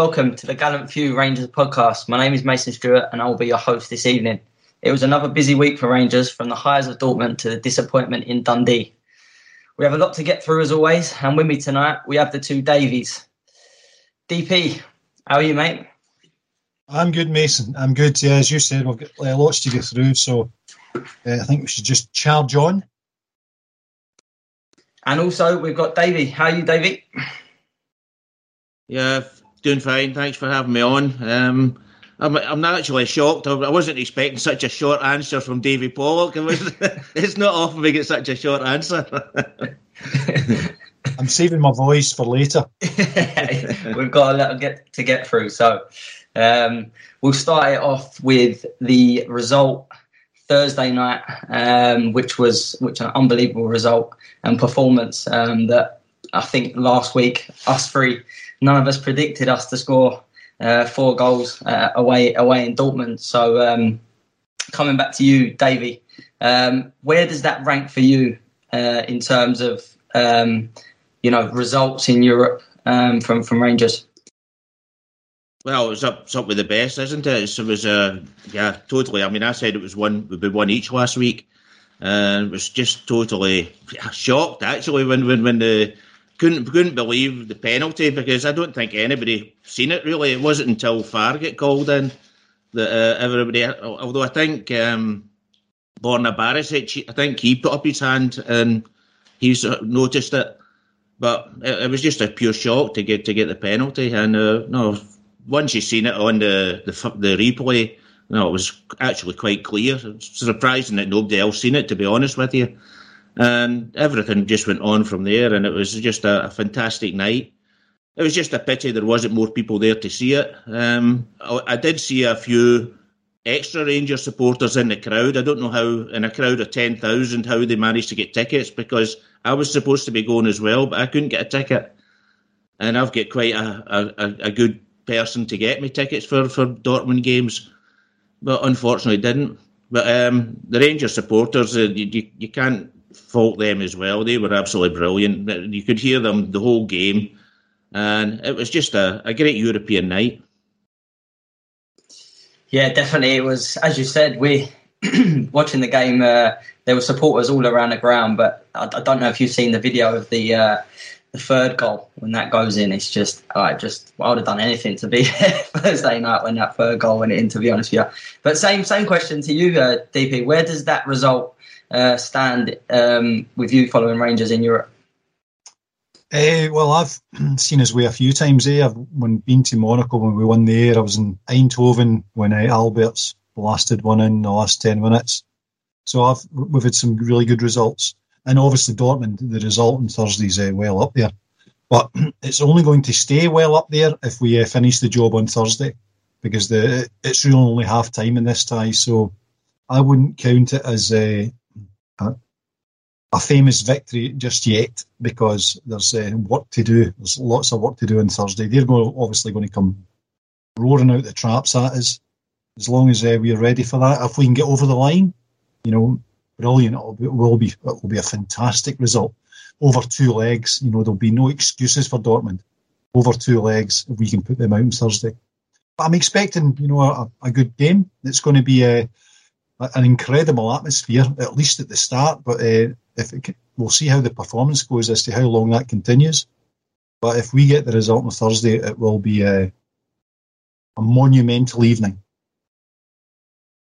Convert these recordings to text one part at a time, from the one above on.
Welcome to the Gallant Few Rangers podcast. My name is Mason Stewart and I will be your host this evening. It was another busy week for Rangers from the highs of Dortmund to the disappointment in Dundee. We have a lot to get through as always, and with me tonight we have the two Davies. DP, how are you, mate? I'm good, Mason. I'm good. Yeah, as you said, we've got uh, lots to get through, so uh, I think we should just charge on. And also we've got Davey. How are you, Davey? Yeah, doing fine. Thanks for having me on. Um, I'm, I'm not actually shocked. I wasn't expecting such a short answer from Davy Pollock. It was, it's not often we get such a short answer. I'm saving my voice for later. We've got a lot to get to get through, so um, we'll start it off with the result Thursday night, um, which was which an unbelievable result and performance um, that I think last week us three none of us predicted us to score uh, four goals uh, away away in Dortmund. So um, coming back to you, Davy, um, where does that rank for you uh, in terms of um, you know results in Europe um, from from Rangers? Well, it was up, it's up with the best, isn't it? it was, uh, yeah, totally. I mean, I said it was one, would be one each last week, and it was just totally shocked actually when when when the couldn't couldn't believe the penalty because I don't think anybody seen it really. It wasn't until VAR called in that uh, everybody. Although I think um, Borna Barisic, I think he put up his hand and he's uh, noticed it, but it, it, was just a pure shock to get to get the penalty. And uh, no, once you've seen it on the the, the replay, no, it was actually quite clear. It's surprising that nobody else seen it. To be honest with you and everything just went on from there. And it was just a, a fantastic night. It was just a pity there wasn't more people there to see it. Um, I, I, did see a few extra Rangers supporters in the crowd. I don't know how, in a crowd of 10,000, how they managed to get tickets because I was supposed to be going as well, but I couldn't get a ticket. And I've got quite a, a, a good person to get me tickets for, for Dortmund games, but unfortunately didn't. But um, the Rangers supporters, uh, you, you can't fault them as well. They were absolutely brilliant. You could hear them the whole game, and it was just a, a great European night. Yeah, definitely. It was, as you said, we watching the game. Uh, there were supporters all around the ground, but I, I, don't know if you've seen the video of the uh, the third goal when that goes in. It's just, I just, I would have done anything to be there Thursday night when that third goal went in. To be honest with you, but same same question to you, uh, DP. Where does that result uh, stand um, with you following Rangers in Europe? Uh, well, I've seen his way a few times. Eh? I've when been to Monaco when we won there. I was in Eindhoven when uh, Albertz blasted one in the last ten minutes. So I've we've had some really good results, and obviously Dortmund. The result on Thursday's uh, well up there, but it's only going to stay well up there if we uh, finish the job on Thursday, because the it's really only half time in this tie. So I wouldn't count it as a, a, famous victory just yet, because there's uh, work to do. There's lots of work to do on Thursday. They're going, obviously going to come roaring out the traps at us. As long as uh, we're ready for that, if we can get over the line, you know, brilliant. It'll be, it will be, it will be a fantastic result over two legs. You know, there'll be no excuses for Dortmund over two legs if we can put them out on Thursday. But I'm expecting, you know, a, a good game. It's going to be a, an incredible atmosphere, at least at the start. But uh, if it, we'll see how the performance goes as to how long that continues. But if we get the result on Thursday, it will be a, a monumental evening.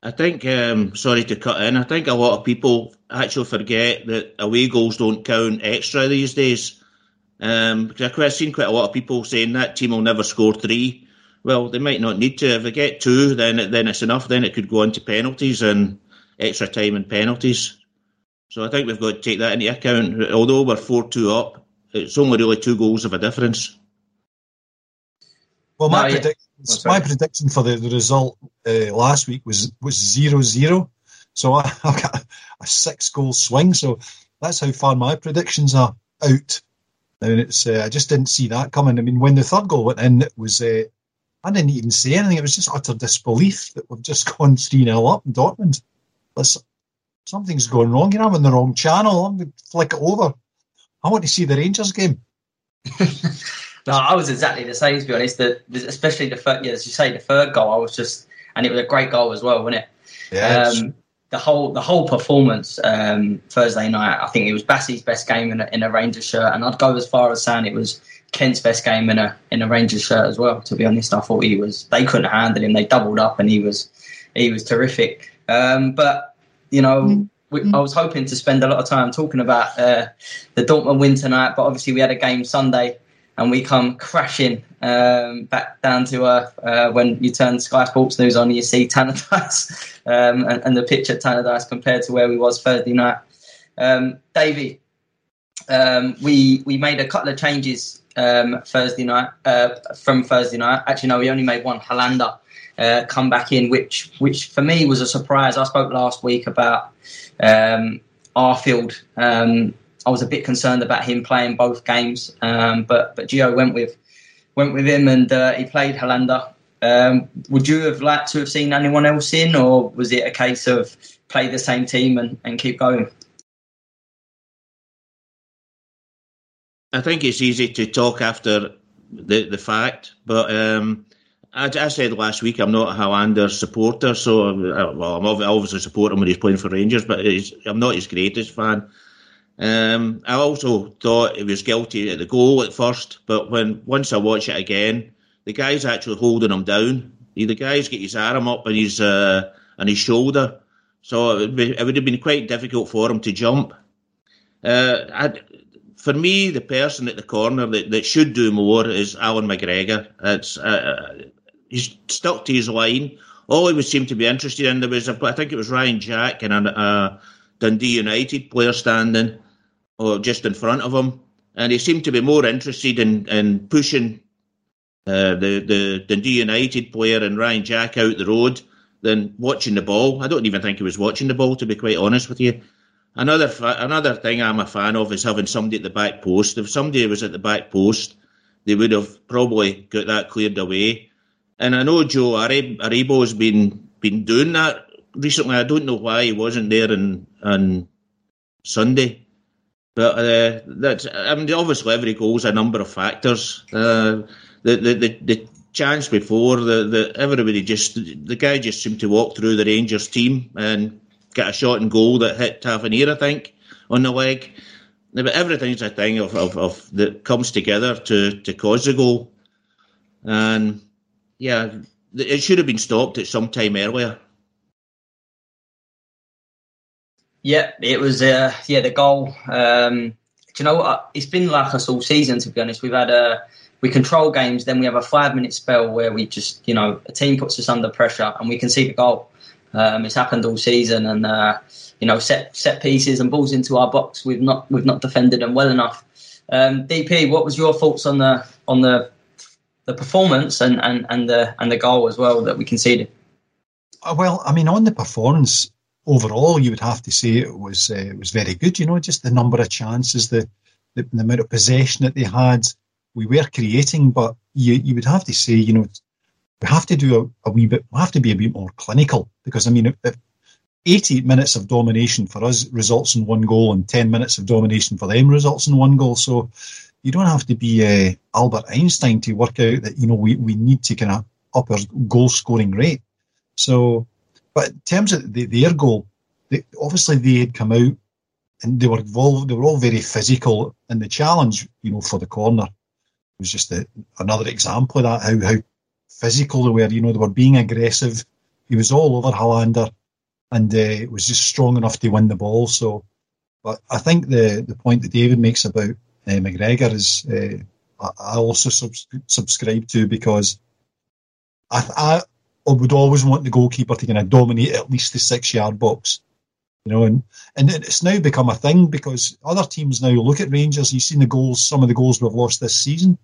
I think, um, sorry to cut in, I think a lot of people actually forget that away goals don't count extra these days. Um, because I've seen quite a lot of people saying that team will never score three. Well, they might not need to. If they get two, then then it's enough. Then it could go on to penalties and extra time and penalties. So I think we've got to take that into account. Although we're four two up, it's only really two goals of a difference. Well, my, no, yeah. oh, my prediction for the, the result uh, last week was was zero zero. So I, have got a six goal swing. So that's how far my predictions are out. And it's uh, I just didn't see that coming. I mean, when the third goal went in, it was uh, I didn't even say anything. It was just utter disbelief that we've just gone three 0 up in Dortmund. Listen, something's going wrong. You know, I'm in the wrong channel. I'm going to flick it over. I want to see the Rangers game. no, I was exactly the same. To be honest, the, especially the third, yeah, as you say, the third goal. I was just, and it was a great goal as well, wasn't it? Yeah. Um, the whole the whole performance um, Thursday night. I think it was Bassey's best game in a, in a Rangers shirt, and I'd go as far as saying it was Kent's best game in a in a Rangers shirt as well. To be honest, I thought he was. They couldn't handle him. They doubled up, and he was he was terrific. Um, but you know. Mm-hmm. We, I was hoping to spend a lot of time talking about uh, the Dortmund win tonight, but obviously we had a game Sunday and we come crashing um, back down to earth uh, when you turn Sky Sports News on you see Tannadice um, and, and, the pitch at Tannadice compared to where we was Thursday night. Um, Davey, um, we we made a couple of changes um, Thursday night uh, from Thursday night. Actually, no, we only made one. Helander uh, come back in, which which for me was a surprise. I spoke last week about um, Arfield um, I was a bit concerned about him playing both games, um, but but Gio went with went with him and uh, he played Helander. Um, would you have liked to have seen anyone else in, or was it a case of play the same team and, and keep going? I think it's easy to talk after the the fact, but um, I, I, said last week I'm not a Helander supporter, so uh, well I'm obviously support him when he's playing for Rangers, but I'm not his greatest fan. Um, I also thought he was guilty at the goal at first, but when once I watch it again, the guy's actually holding him down. The guy's got his arm up and his uh, and his shoulder, so it would, be, it would, have been quite difficult for him to jump. Uh, for me, the person at the corner that, that should do more is Alan McGregor. It's uh, he's stuck to his line. All he would seem to be interested in there was, I think it was Ryan Jack and a, a Dundee United player standing or just in front of him, and he seemed to be more interested in, in pushing uh, the the Dundee United player and Ryan Jack out the road than watching the ball. I don't even think he was watching the ball, to be quite honest with you. Another another thing I'm a fan of is having somebody at the back post. If somebody was at the back post, they would have probably got that cleared away. And I know Joe Aribo has been been doing that recently. I don't know why he wasn't there on on Sunday. But uh, that's, I mean, obviously every goal's a number of factors. Uh, the, the, the, the chance before, the, the everybody just, the guy just seemed to walk through the Rangers team and get a shot and goal that hit Tavernier, I think, on the leg. But everything's a thing of, of, of that comes together to, to cause the goal. And yeah, it should have been stopped at some time earlier. Yeah, it was. Uh, yeah, the goal. Um, you know what? It's been like us all season. To be honest, we've had a we control games, then we have a five minute spell where we just you know a team puts us under pressure and we can see the goal. Um, it's happened all season, and uh, you know set set pieces and balls into our box. We've not we've not defended them well enough. Um, DP, what was your thoughts on the on the the performance and, and, and the and the goal as well that we conceded? Uh, well, I mean, on the performance overall, you would have to say it was uh, it was very good. You know, just the number of chances, the, the, the amount of possession that they had. We were creating, but you you would have to say, you know, we have to do a, a wee bit. We have to be a bit more clinical because I mean, if, if 80 minutes of domination for us results in one goal, and 10 minutes of domination for them results in one goal. So you don't have to be uh, Albert Einstein to work out that you know we, we need to kind of up our goal scoring rate. So but in terms of the, their goal, they, obviously they had come out and they were involved. They were all very physical, and the challenge, you know, for the corner was just a, another example of that. How how physical they were. You know, they were being aggressive. He was all over Helander, and uh, was just strong enough to win the ball. So, but I think the the point that David makes about uh, McGregor is uh, I, I also subscribe to because I, I would always want the goalkeeper to kind of dominate at least the six yard box. You know, and, and it's now become a thing because other teams now look at Rangers. You've seen the goals, some of the goals we've lost this season,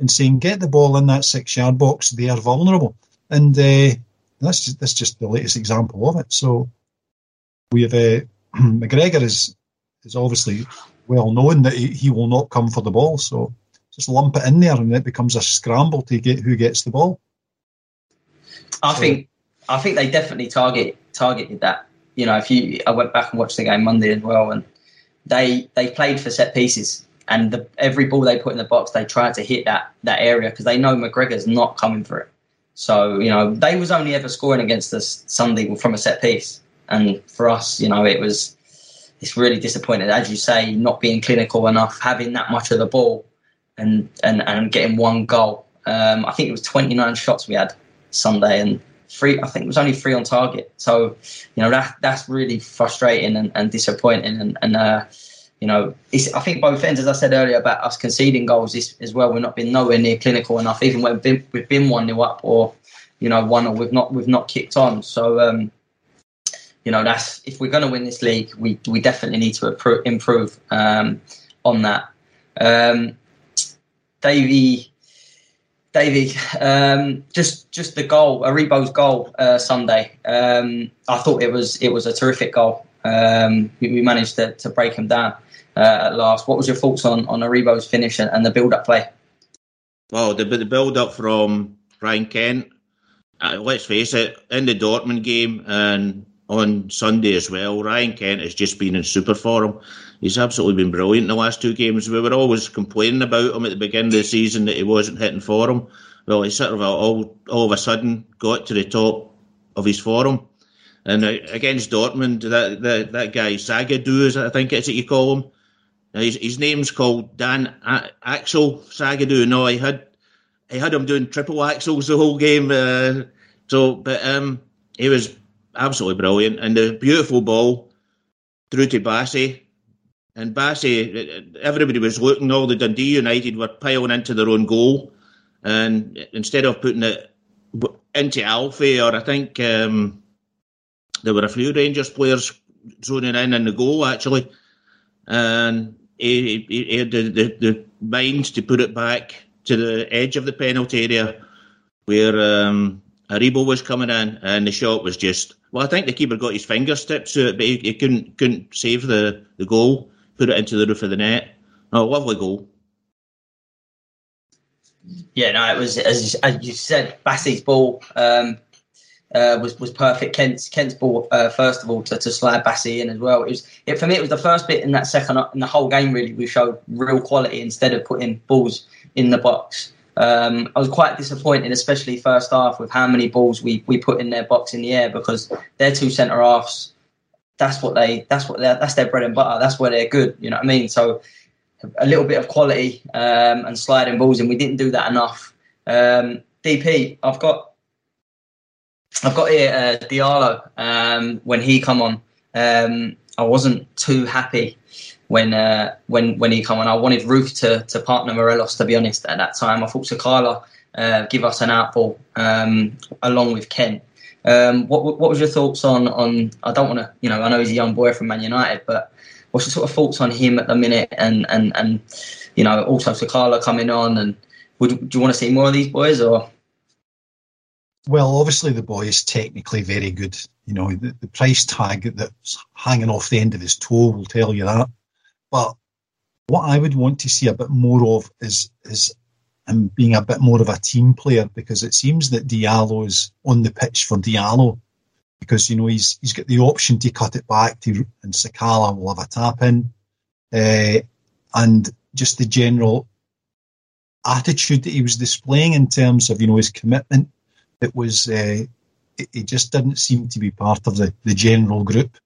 and saying, get the ball in that six yard box, they are vulnerable. And uh, that's, just, that's just the latest example of it. So we have uh, McGregor is, is obviously well known that he, he will not come for the ball. So just lump it in there and it becomes a scramble to get who gets the ball. I think I think they definitely target targeted that. You know, if you I went back and watched the game Monday as well, and they they played for set pieces, and the, every ball they put in the box, they try to hit that that area because they know McGregor's not coming for it. So you know, they was only ever scoring against us Sunday from a set piece, and for us, you know, it was it's really disappointing, as you say, not being clinical enough, having that much of the ball, and and and getting one goal. Um, I think it was 29 shots we had Sunday, and three. I think it was only three on target. So you know that that's really frustrating and, and disappointing. And, and uh, you know, I think both ends, as I said earlier about us conceding goals is, as well. We've not been nowhere near clinical enough, even when we've been, we've been one nil up or you know one or we've not we've not kicked on. So. Um, you know that's if we're going to win this league, we we definitely need to improve um, on that. Um, Davey Davey, um, just just the goal, Aribo's goal uh, Sunday. Um, I thought it was it was a terrific goal. Um, we, we, managed to, to break him down at last. What was your thoughts on on Aribo's finish and, and the build up play? Well, the the build up from Ryan Kent. Uh, let's face it, in the Dortmund game and on Sunday as well, Ryan Kent has just been in super form he's absolutely been brilliant in the last two games. We were always complaining about him at the beginning of the season that he wasn't hitting form. Well, he sort of all all of a sudden got to the top of his form. And uh, against Dortmund, that that, that guy Zagadou, I think it's what you call him. His, his name's called Dan a- Axel Zagadou. No, I had I had him doing triple axels the whole game. Uh, so, but um, he was absolutely brilliant, and the beautiful ball through to Bassey and Bassey, everybody was looking, all the Dundee United were piling into their own goal. And instead of putting it into Alfie, or I think um, there were a few Rangers players zoning in in the goal, actually. And he, he, he had the, the, the mind to put it back to the edge of the penalty area where um, Aribo was coming in, and the shot was just. Well, I think the keeper got his fingers tipped to it, but he, he couldn't couldn't save the, the goal put it into the roof of the net. Oh, lovely goal. Yeah, no, it was as, as you said, Bassey's ball um, uh, was was perfect. Kent's Kent's ball uh, first of all to, to slide Bassey in as well. It was it for me. It was the first bit in that second in the whole game. Really, we showed real quality instead of putting balls in the box. Um, I was quite disappointed, especially first half, with how many balls we, we put in their box in the air because their two centre halves that's what they that's what that's their bread and butter. That's where they're good. You know what I mean? So a little bit of quality um, and sliding balls, and we didn't do that enough. Um, DP, I've got I've got here uh, Diallo um, when he come on. Um, I wasn't too happy when uh, when when he come on. I wanted Roofe to to partner Morelos. To be honest, at that time, I thought Sakala uh, give us an outball um, along with Ken. Um, what what was your thoughts on on? I don't want to, you know, I know he's a young boy from Man United, but what's your sort of thoughts on him at the minute? And and and you know, also Sakala coming on, and would do you want to see more of these boys or? Well, obviously the boy is technically very good. You know, the, the price tag that's hanging off the end of his toe will tell you that. But what I would want to see a bit more of is is him being a bit more of a team player because it seems that Diallo is on the pitch for Diallo because you know he's he's got the option to cut it back to and Sakala will have a tap in, uh, and just the general attitude that he was displaying in terms of you know his commitment. It was uh, it, it just didn't seem to be part of the the general group.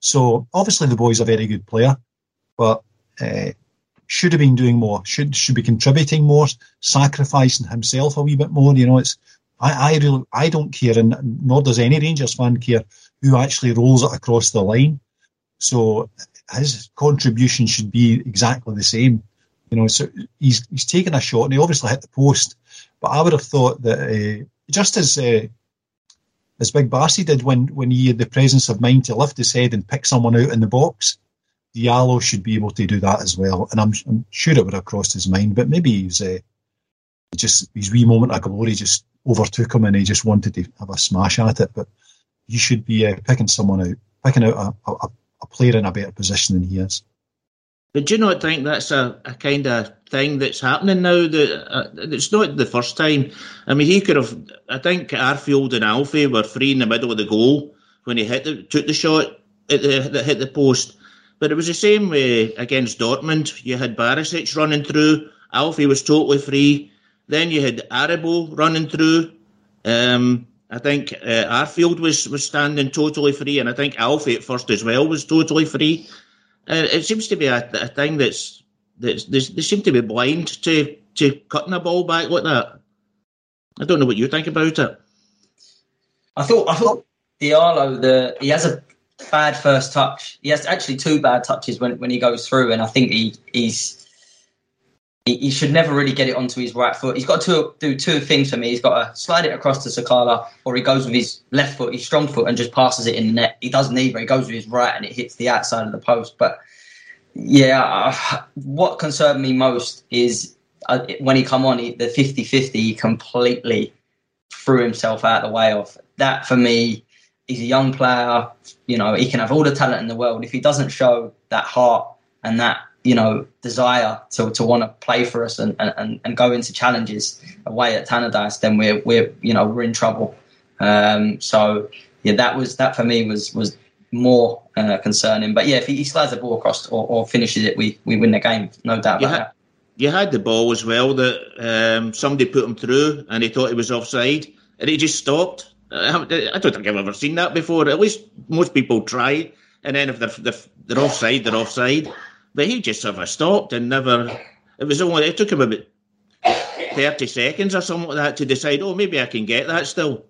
So obviously the boy's a very good player, but uh, should have been doing more. Should should be contributing more, sacrificing himself a wee bit more. You know, it's I I really I don't care, and nor does any Rangers fan care who actually rolls it across the line. So his contribution should be exactly the same. You know, so he's he's taken a shot and he obviously hit the post. But I would have thought that uh, just as uh, as Big Bassey did when when he had the presence of mind to lift his head and pick someone out in the box, Diallo should be able to do that as well. And I'm, I'm sure it would have crossed his mind, but maybe he's uh, just his wee moment of glory just overtook him and he just wanted to have a smash at it. But you should be uh, picking someone out, picking out a, a, a, player in a better position than he is. But do you not think that's a, a kind of thing that's happening now? That uh, it's not the first time. I mean, he could have. I think Arfield and Alfie were free in the middle of the goal when he hit the, took the shot the, that hit the post. But it was the same way against Dortmund. You had Barisic running through. Alfie was totally free. Then you had Aribo running through. Um, I think uh, Arfield was, was standing totally free, and I think Alfie at first as well was totally free. Uh, it seems to be a, a thing that's, that's they seem to be blind to to cutting a ball back like that. I don't know what you think about it. I thought I thought Diallo the he has a bad first touch. He has actually two bad touches when, when he goes through, and I think he he's he, he should never really get it onto his right foot. He's got to do two things for me. He's got to slide it across to Sakala, or he goes with his left foot, his strong foot, and just passes it in the net. He doesn't either. He goes with his right, and it hits the outside of the post. But yeah, uh, what concerned me most is uh, when he come on, he, the 50-50, he completely threw himself out of the way of. That for me he's a young player. You know, he can have all the talent in the world. If he doesn't show that heart and that you know desire to, to want to play for us and, and, and go into challenges away at Tannadice, then we're we're you know we're in trouble. Um, so yeah, that was that for me was was more uh, concerning. But yeah, if he, he slides the ball across or, or, finishes it, we we win the game, no doubt you about that. You had the ball as well that um, somebody put him through, and he thought he was offside, and he just stopped I don't think I've ever seen that before. At least most people try, and then if they're, they're offside, they're offside. But he just sort of stopped and never. It was only it took him about thirty seconds or something like that to decide. Oh, maybe I can get that still.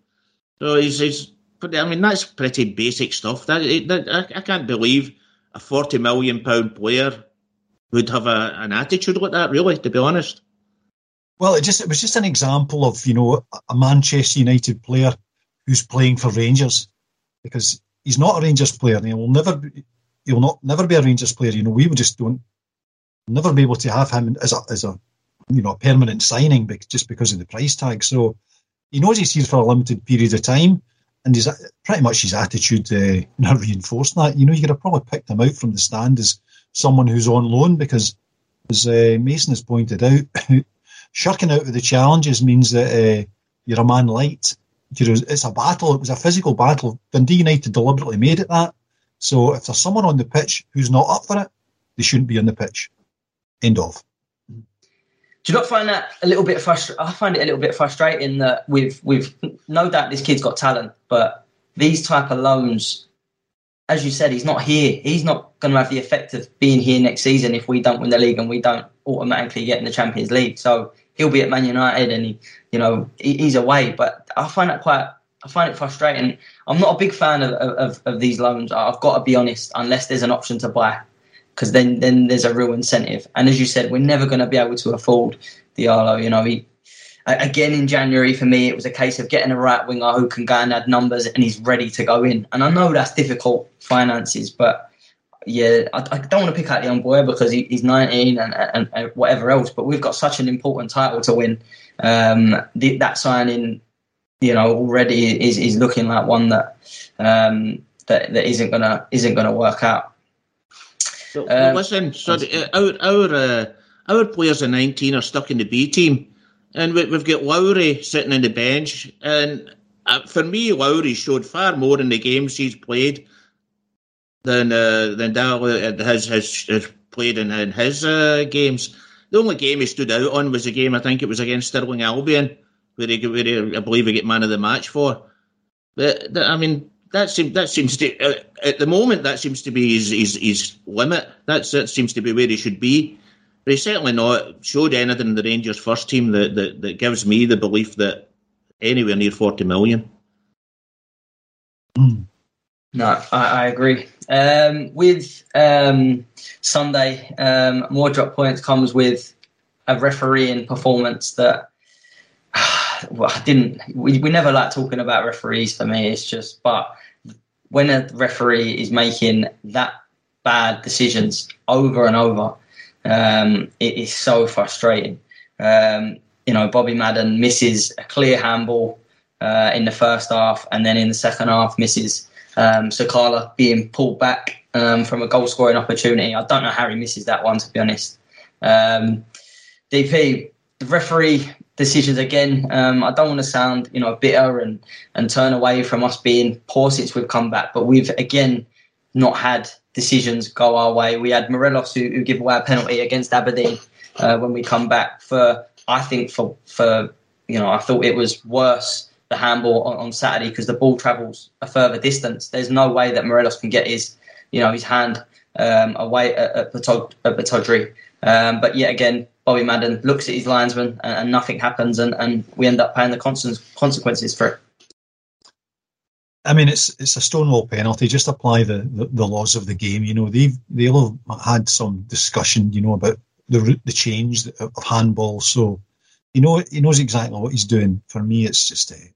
So he's, he's I mean, that's pretty basic stuff. That, that I, I can't believe a forty million pound player would have a, an attitude like that. Really, to be honest. Well, it just it was just an example of you know a Manchester United player who's playing for Rangers because he's not a Rangers player and he will never he will not never be a Rangers player. You know, we would just don't never be able to have him as a as a you know a permanent signing just because of the price tag. So he knows he's here for a limited period of time, and he's pretty much his attitude uh, not reinforcing that. You know, you could have probably picked him out from the stand as someone who's on loan because, as uh, Mason has pointed out, shirking out of the challenges means that uh, you're a man light you know, it's a battle. It was a physical battle. Dundee United deliberately made it that. So if there's someone on the pitch who's not up for it, they shouldn't be on the pitch. End of. Do you not find that a little bit frustrating? I find it a little bit frustrating that we've we've no doubt this kid's got talent, but these type of loans, as you said, he's not here. He's not going to have the effect of being here next season if we don't win the league and we don't automatically get in the Champions League. So he'll be at Man United and he, you know, he's away. But I find that quite I find it frustrating. I'm not a big fan of, of, of these loans. I've got to be honest, unless there's an option to buy, because then then there's a real incentive. And as you said, we're never going to be able to afford Diallo. You know, he, again in January for me, it was a case of getting a right winger who can go and add numbers and he's ready to go in. And I know that's difficult finances, but yeah, I, I don't want to pick out the young boy because he, he's 19 and, and, and, whatever else. But we've got such an important title to win. Um, the, that signing, you know, already is, is looking like one that um, that, that isn't gonna isn't gonna work out. So, um, listen, sorry, our our uh, our players in 19 are stuck in the B team and we, have got Lowry sitting on the bench. And uh, for me, Lowry showed far more in the games he's played than uh, than Diallo has, has, has played in, in his uh, games. The only game he stood out on was a game I think it was against Stirling Albion, where he, where he I believe he get man of the match for. But I mean, that seems that seems to uh, at the moment that seems to be his his, his limit. That's, that seems to be where he should be but he's certainly not showed anything in the Rangers first team that, that, that gives me the belief that anywhere near 40 million. No, I, I agree. Um, with um, Sunday, um, more drop points comes with a refereeing performance that well, I didn't. We, we never like talking about referees for me. It's just, but when a referee is making that bad decisions over and over, um, it is so frustrating. Um, you know, Bobby Madden misses a clear handball uh, in the first half, and then in the second half misses um, Sakala being pulled back um, from a goal scoring opportunity. I don't know how he misses that one, to be honest. Um, DP, the referee decisions again. Um, I don't want to sound, you know, bitter and, and turn away from us being poor since we've come back, but we've again not had decisions go our way. We had Morelos who, who give away a penalty against Aberdeen uh, when we come back. For I think for for you know I thought it was worse the handball on, on Saturday because the ball travels a further distance. There's no way that Morelos can get his you know his hand um, away at, at, Pittodrie. Um, but yet again, Bobby Madden looks at his linesman and, and nothing happens, and, and we end up paying the consequences for it. I mean, it's it's a stonewall penalty. Just apply the, the, the, laws of the game. You know, they've they'll have had some discussion. You know about the the change of handball. So, you know, he knows exactly what he's doing. For me, it's just uh,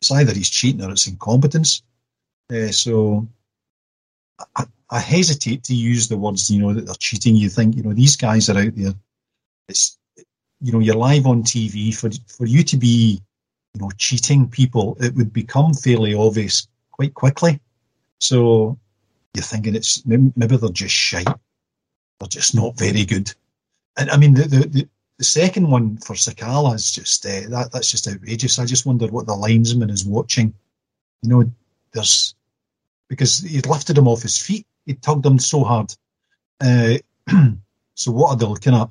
it's either he's cheating or it's incompetence. Uh, so, I hesitate to use the words. You know that they're cheating. You think you know these guys are out there. It's you know you're live on TV for for you to be you know, cheating people, it would become fairly obvious quite quickly. So you're thinking it's maybe they're just shite. They're just not very good. And I mean, the the, the second one for Sakala is just uh, that that's just outrageous. I just wondered what the linesman is watching. You know, there's because he'd lifted him off his feet. He tugged him so hard. Uh, so what are they looking at?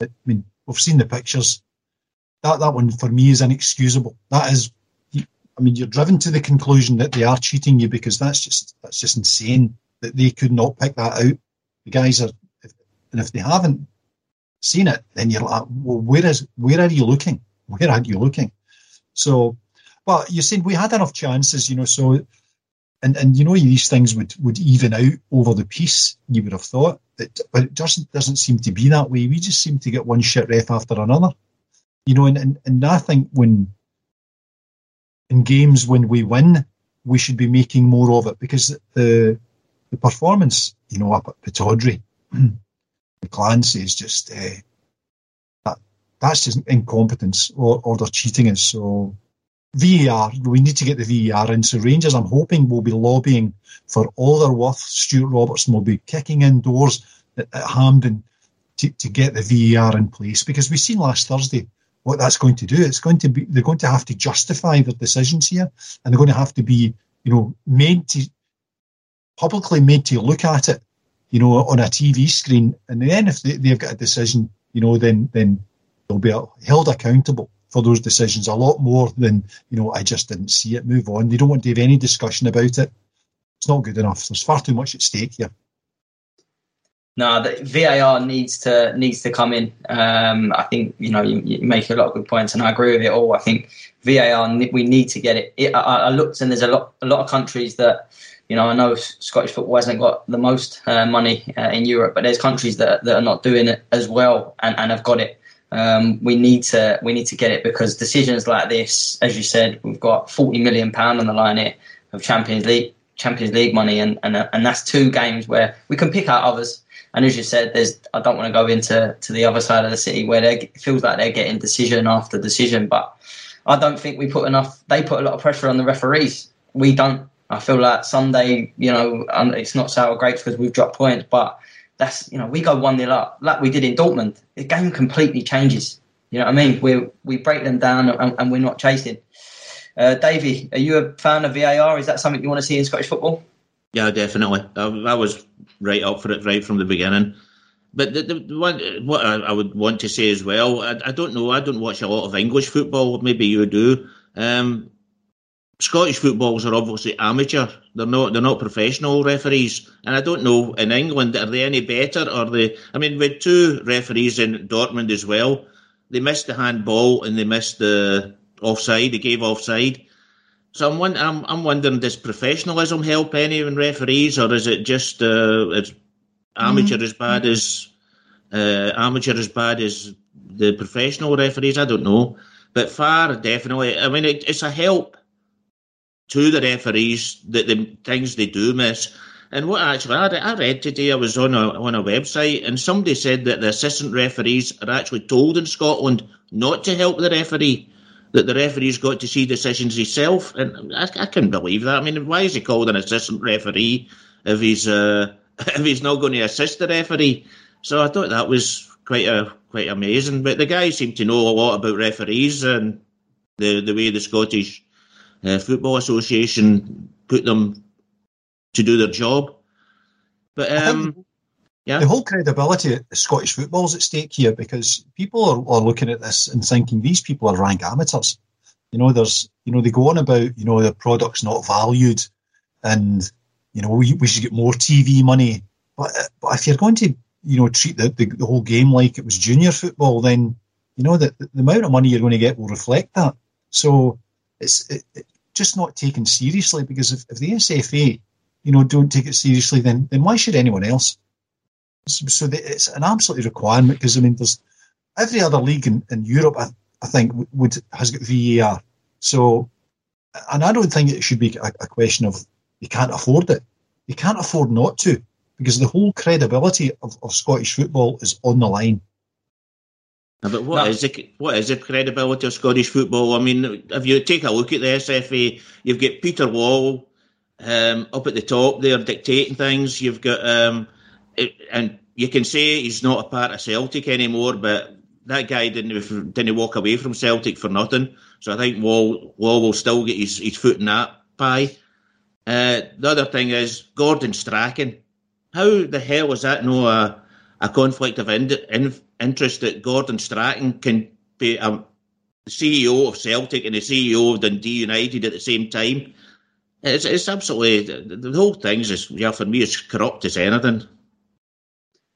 I mean, we've seen the pictures that that one for me is inexcusable. That is, I mean, you're driven to the conclusion that they are cheating you because that's just that's just insane that they could not pick that out. The guys are, if, and if they haven't seen it, then you're like, well, where is where are you looking? Where are you looking? So, well, you're saying we had enough chances, you know. So, and and you know these things would would even out over the piece. You would have thought, but it doesn't doesn't seem to be that way. We just seem to get one shit ref after another you know, and, and, and I think when in games when we win, we should be making more of it because the the performance, you know, up at the Clancy is just uh, that that's just incompetence or, or they're cheating us. So VAR, we need to get the VAR in. So Rangers, I'm hoping, will be lobbying for all their worth. Stewart Robertson will be kicking in doors at, at Hampden to, to get the VAR in place because we've seen last Thursday what that's going to do. It's going to be they're going to have to justify their decisions here, and they're going to have to be, you know, made to publicly made to look at it, you know, on a TV screen. And then if they, they've got a decision, you know, then then they'll be held accountable for those decisions a lot more than you know. I just didn't see it. Move on. They don't want to have any discussion about it. It's not good enough. There's far too much at stake here. No, the VAR needs to needs to come in. Um, I think you know you, you, make a lot of good points, and I agree with it all. I think VAR we need to get it. it I, I, looked, and there's a lot a lot of countries that you know I know Scottish football hasn't got the most uh, money uh, in Europe, but there's countries that that are not doing it as well and, and have got it. Um, we need to we need to get it because decisions like this, as you said, we've got forty million pound on the line here of Champions League Champions League money, and and and that's two games where we can pick out others and as you said, there's I don't want to go into to the other side of the city where it feels like they're getting decision after decision, but I don't think we put enough. They put a lot of pressure on the referees. We don't. I feel like Sunday, you know, it's not sour grapes because we've dropped points, but that's you know we go one 0 up like we did in Dortmund. The game completely changes. You know what I mean? We we break them down and, and we're not chasing. Uh, Davey, are you a fan of VAR? Is that something you want to see in Scottish football? Yeah, definitely. I, I was right up for it right from the beginning. But the, the one, what I, I, would want to say as well, I, I, don't know. I don't watch a lot of English football. Maybe you do. Um, Scottish footballers are obviously amateur. They're not. They're not professional referees. And I don't know in England are they any better? Or they? I mean, with two referees in Dortmund as well, they missed the handball and they missed the offside. They gave offside. So I'm, I'm, I'm wondering, does professionalism help any in referees, or is it just uh, amateur mm. as bad as uh, amateur as bad as the professional referees? I don't know, but VAR definitely. I mean, it, it's a help to the referees that the things they do miss. And what actually I, I read today, I was on a on a website, and somebody said that the assistant referees are actually told in Scotland not to help the referee that the referee's got to see decisions himself, and I, I couldn't believe that. I mean, why is he called an assistant referee if he's uh, if he's not going to assist the referee? So I thought that was quite a quite amazing. But the guy seemed to know a lot about referees and the the way the Scottish uh, Football Association put them to do their job. But um, yeah. The whole credibility of Scottish football is at stake here because people are, are looking at this and thinking these people are rank amateurs. You know, there's, you know, they go on about, you know, the product's not valued and, you know, we, we should get more TV money. But, but if you're going to, you know, treat the, the, the whole game like it was junior football, then, you know, the, the amount of money you're going to get will reflect that. So it's it, it just not taken seriously because if, if the SFA, you know, don't take it seriously, then, then why should anyone else? so it's an absolute requirement because I mean, there's every other league in, in Europe, I, I think, would has got VAR. So, and I don't think it should be a, a question of you can't afford it. You can't afford not to because the whole credibility of, of Scottish football is on the line. But what no. is the what is the credibility of Scottish football? I mean, if you take a look at the SFA, you've got Peter Lawwell um, up at the top there dictating things. You've got um, it, and you can say he's not a part of Celtic anymore, but that guy didn't didn't walk away from Celtic for nothing. So I think Lawwell Lawwell will still get his, his foot in that pie. Uh, the other thing is Gordon Strachan. How the hell is that no a, a conflict of in, in, interest that Gordon Strachan can be a CEO of Celtic and the CEO of Dundee United at the same time? It's, it's absolutely the, the whole thing is just, yeah for me as corrupt as anything.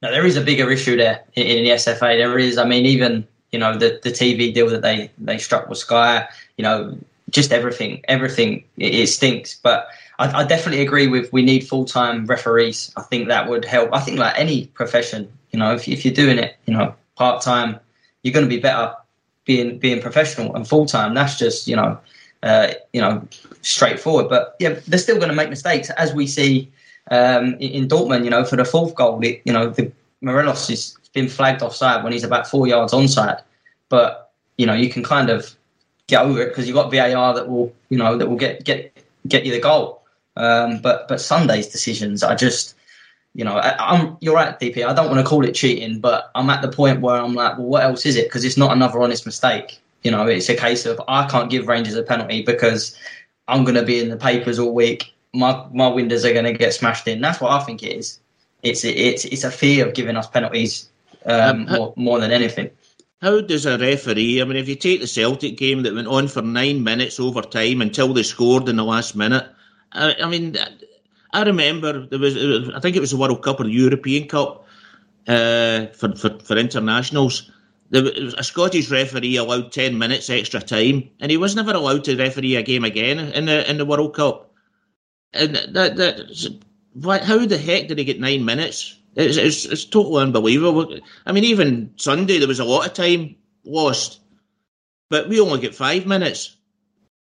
Now there is a bigger issue there in, in the SFA. There is, I mean, even you know the the TV deal that they they struck with Sky. You know, just everything, everything. It, it stinks, but. I, I, definitely agree with we need full time referees. I think that would help. I think like any profession, you know, if, if you're doing it, you know, part time, you're going to be better being being professional and full time. That's just you know, uh, you know, straightforward. But yeah, they're still going to make mistakes, as we see um, in Dortmund, you know, for the fourth goal, it, you know, the Morelos has been flagged offside when he's about four yards onside. But you know, you can kind of get over it because you've got VAR that will, you know, that will get get get you the goal. Um, but but Sunday's decisions, are just, you know, I, am you're right, DP. I don't want to call it cheating, but I'm at the point where I'm like, well, what else is it? Because it's not another honest mistake. You know, it's a case of I can't give Rangers a penalty because I'm going to be in the papers all week my my windows are going to get smashed in. That's what I think it is. It's it's it's a fear of giving us penalties um, um, more, more than anything. How does a referee? I mean, if you take the Celtic game that went on for nine minutes over time until they scored in the last minute, I, I mean, I remember there was, I think it was the World Cup or the European Cup. uh, for, for for internationals. There was a Scottish referee allowed ten minutes extra time, and he was never allowed to referee a game again in the in the World Cup. And that that what, how the heck did he get nine minutes? It's, it's, it's totally unbelievable. I mean, even Sunday there was a lot of time lost, but we only get five minutes.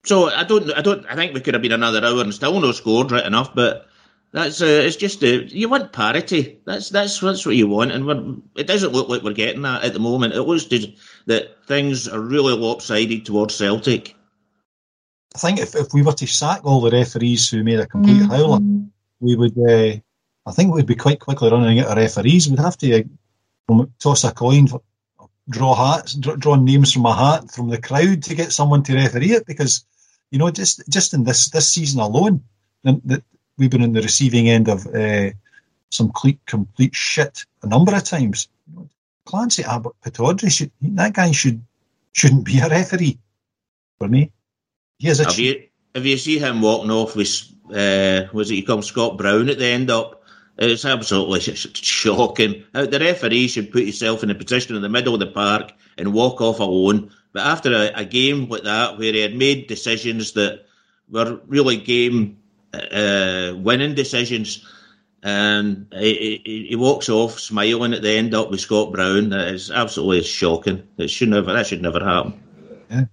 So I don't, I don't, I think we could have been another hour and still no scored right enough. But that's, uh, it's just uh, you want parity. That's that's that's what you want, and it doesn't look like we're getting that at the moment. It looks to, that things are really lopsided towards Celtic. I think if, if we were to sack all the referees who made a complete mm-hmm. howler, we would. Uh, I think we'd be quite quickly running out of referees. We'd have to uh, toss a coin, for, draw hats, draw, draw names from a hat from the crowd to get someone to referee it because you know just just in this this season alone, that we've been on the receiving end of uh, some complete, complete shit a number of times. Clancy Abbott Pittodrie should that guy should shouldn't be a referee for me. He is a have you have you seen him walking off with uh, was it he called Scott Brown at the end up? It's absolutely shocking. Uh, the referee should put himself in a position in the middle of the park and walk off alone. But after a, a game like that, where he had made decisions that were really game uh, winning decisions, and he, he, he, walks off smiling at the end up with Scott Brown. That is absolutely shocking. It should never. That should never happen. Yeah,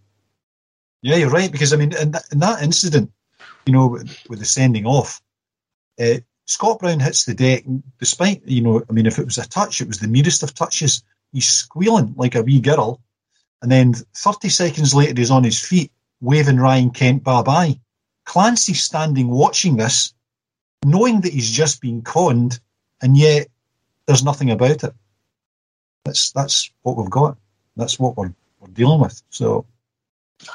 yeah, you're right. Because I mean, in that, in that incident, you know, with, the sending off, uh, Scott Brown hits the deck, despite, you know, I mean, if it was a touch, it was the merest of touches. He's squealing like a wee girl. And then 30 seconds later, he's on his feet, waving Ryan Kent bye bye. Clancy's standing watching this, knowing that he's just been conned, and yet there's nothing about it. That's that's what we've got. That's what we're, we're dealing with. So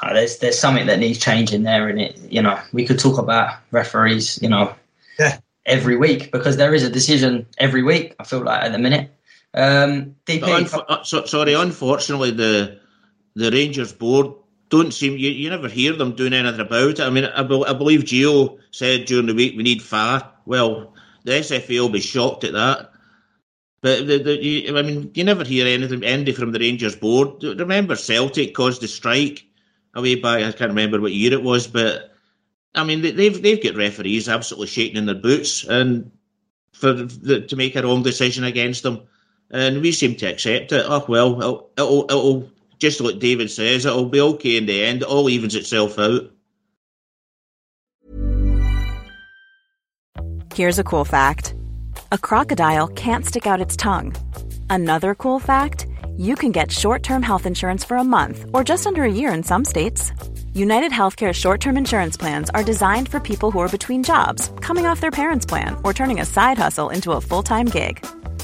oh, there's there's something that needs changing there, and it you know we could talk about referees, you know, yeah every week because there is a decision every week. I feel like at the minute. Um, DP, unf- uh, so, sorry, unfortunately, the the Rangers board don't seem you, you never hear them doing anything about it. I mean, I, be, I believe Gio said during the week we need VAR. Well, the SFA will be shocked at that. But the, the, you, I mean, you never hear anything, Andy from the Rangers board. Remember, Celtic caused the strike away back. I can't remember what year it was, but I mean, they've they've got referees absolutely shaking in their boots and for the, to make a wrong decision against them, and we seem to accept it. Oh well, it'll, it'll, it'll just like David says, it'll be okay in the end. It all evens itself out. Here's a cool fact: a crocodile can't stick out its tongue. Another cool fact: you can get short-term health insurance for a month or just under a year in some states. United Healthcare short term insurance plans are designed for people who are between jobs, coming off their parents' plan, or turning a side hustle into a full time gig.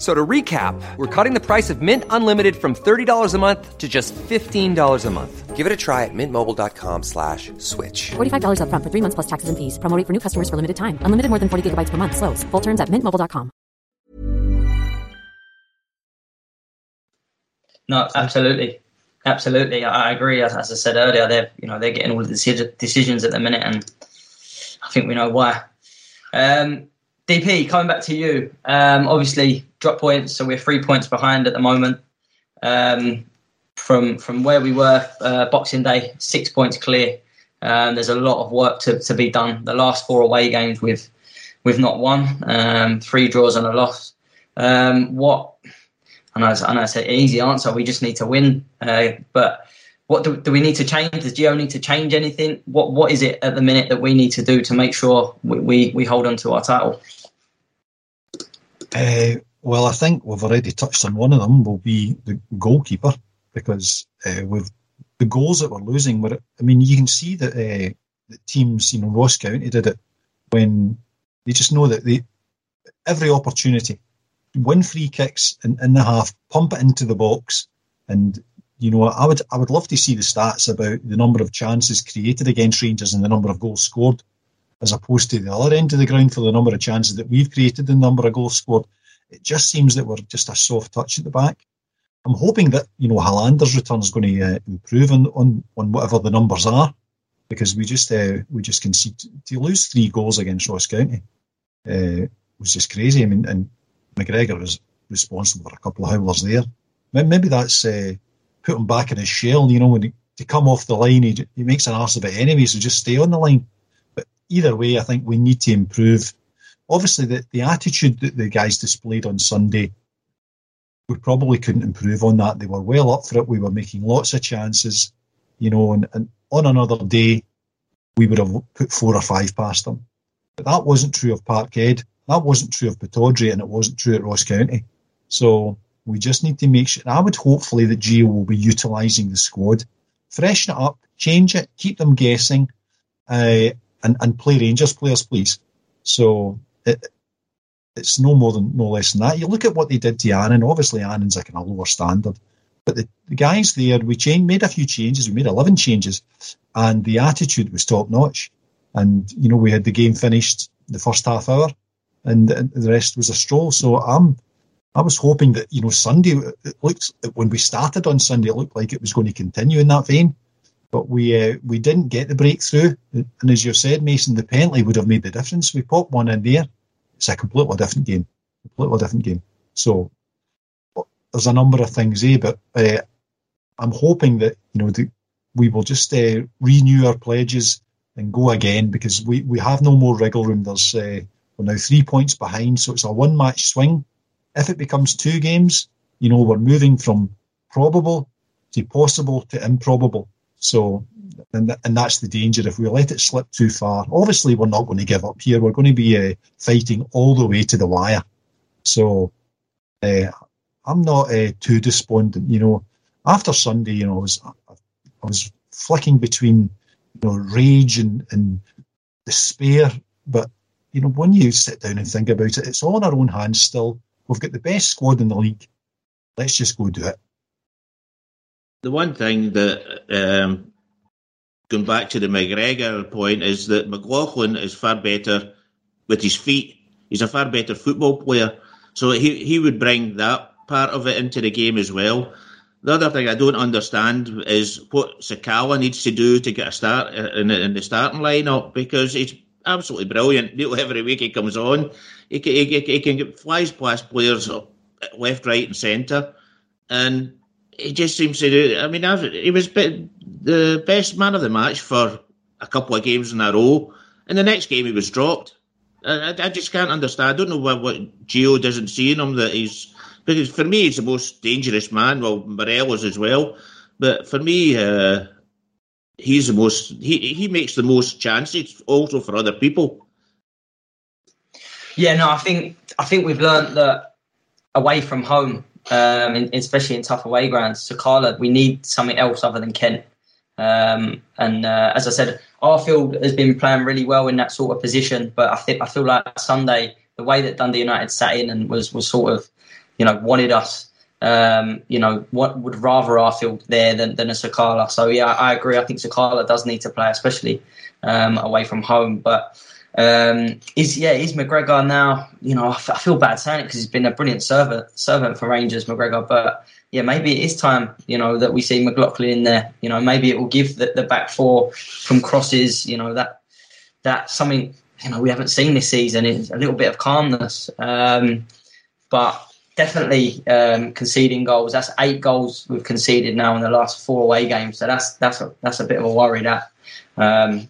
So to recap, we're cutting the price of Mint Unlimited from $30 a month to just $15 a month. Give it a try at mintmobile.com slash switch. $45 up front for three months plus taxes and fees. Promoting for new customers for limited time. Unlimited more than 40 gigabytes per month. Slows. Full terms at mintmobile.com. No, absolutely. Absolutely. I agree. As, as I said earlier, they're, you know, they're getting all the decisions at the minute and I think we know why. Um, DP, coming back to you. Um, obviously, drop points, so we're three points behind at the moment. Um, from from where we were uh, Boxing Day, six points clear. Um, there's a lot of work to, to be done. The last four away games we've we've not won, um, three draws and a loss. Um, what? Know, I know it's an easy answer. We just need to win. Uh, but what do, do we need to change? Does Gio need to change anything? What What is it at the minute that we need to do to make sure we, we, we hold on to our title? Uh, well, I think we've already touched on one of them. Will be the goalkeeper because uh, with the goals that we're losing, where I mean, you can see that uh, the teams, you know, Ross County did it when they just know that they every opportunity, win free kicks in, in the half, pump it into the box, and you know, I would I would love to see the stats about the number of chances created against Rangers and the number of goals scored, as opposed to the other end of the ground for the number of chances that we've created the number of goals scored. It just seems that we're just a soft touch at the back. I'm hoping that you know Helander's return is going to uh, improve on, on on whatever the numbers are, because we just uh, we just concede to lose three goals against Ross County uh, was just crazy. I mean, and McGregor was responsible for a couple of howlers there. Maybe that's uh, put him back in his shell. You know, when he, to come off the line, he, he makes an arse of it anyway, so just stay on the line. Either way, I think we need to improve. Obviously, the, the attitude that the guys displayed on Sunday, we probably couldn't improve on that. They were well up for it. We were making lots of chances, you know, and, and on another day, we would have put four or five past them. But that wasn't true of Parkhead. That wasn't true of Pittodrie, and it wasn't true at Ross County. So we just need to make sure. I would hopefully that Gio will be utilising the squad, freshen it up, change it, keep them guessing, uh, and and play Rangers players, please. So it, it's no more than no less than that. You look at what they did to Annan. Obviously, Annan's like a lower standard, but the, the guys there, we changed, made a few changes. We made eleven changes, and the attitude was top notch. And you know, we had the game finished the first half hour, and the rest was a stroll. So I'm I was hoping that you know Sunday it looked when we started on Sunday it looked like it was going to continue in that vein, but we uh, we didn't get the breakthrough. And as you said, Mason, the penalty would have made the difference. We popped one in there. It's a completely different game, completely different game. So there's a number of things, eh? But uh, I'm hoping that you know we will just uh, renew our pledges and go again because we, we have no more wriggle room. There's uh, we're now three points behind, so it's a one match swing if it becomes two games, you know, we're moving from probable to possible to improbable. So, and, and that's the danger if we let it slip too far. Obviously, we're not going to give up here. We're going to be uh, fighting all the way to the wire. So, uh, I'm not uh, too despondent. You know, after Sunday, you know, I was I was flicking between you know rage and, and despair, but you know, when you sit down and think about it, it's all in our own hands still. We've got the best squad in the league. Let's just go do it. The one thing that, um, going back to the McGregor point, is that McLaughlin is far better with his feet. He's a far better football player. So he, he would bring that part of it into the game as well. The other thing I don't understand is what Sakala needs to do to get a start in, in the starting lineup because he's absolutely brilliant. Every week he comes on, he can, he, he can get flies past players left, right, and centre, and he just seems to do. I mean, I've, he was the best man of the match for a couple of games in a row, and the next game he was dropped. I, I just can't understand. I don't know what, what Gio doesn't see in him that he's because for me he's the most dangerous man. Well, Morelos as well, but for me. Uh, he's the most he he makes the most chances also for other people. Yeah, no, I think I think we've learned that away from home, um, in, especially in tough away grounds, Sakala, we need something else other than Kent. Um, and uh, as I said, Arfield has been playing really well in that sort of position, but I think I feel like Sunday the way that Dundee United sat in and was was sort of, you know, wanted us um, you know, what would rather Arfield there than, than a Sakala. So yeah, I agree. I think Sakala does need to play, especially um, away from home. But um, is yeah, is McGregor now? You know, I, f- I feel bad saying it because he's been a brilliant servant servant for Rangers, McGregor. But yeah, maybe it is time. You know that we see McLaughlin in there. You know, maybe it will give the, the back four from crosses. You know that that something you know we haven't seen this season is a little bit of calmness. Um, but definitely um, conceding goals. That's eight goals we've conceded now in the last four away games. So that's that's a that's a bit of a worry. That um,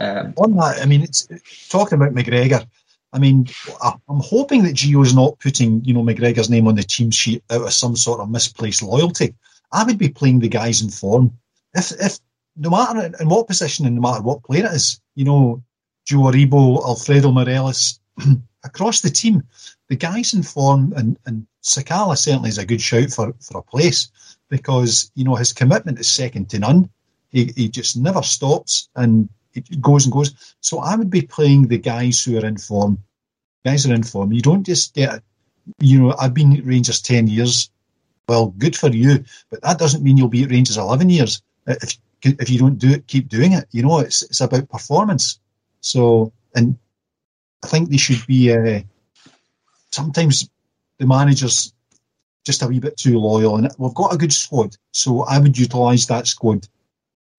um, on that, I mean, it's talking about McGregor. I mean, I'm hoping that Gio's not putting you know McGregor's name on the team sheet out of some sort of misplaced loyalty. I would be playing the guys in form. If if no matter in what position and no matter what player it is, you know, Joe Aribo, Alfredo Morelos, across the team, the guys in form, and, and Sakala certainly is a good shout for, for a place because, you know, his commitment is second to none. He, he just never stops and goes and goes. So I would be playing the guys who are in form Guys are in form. You don't just get, you know, I've been at Rangers 10 years. Well, good for you, but that doesn't mean you'll be at Rangers 11 years. If, if you don't do it, keep doing it. You know, it's, it's about performance. So, and I think they should be, uh, sometimes the managers just a wee bit too loyal. And we've got a good squad, so I would utilise that squad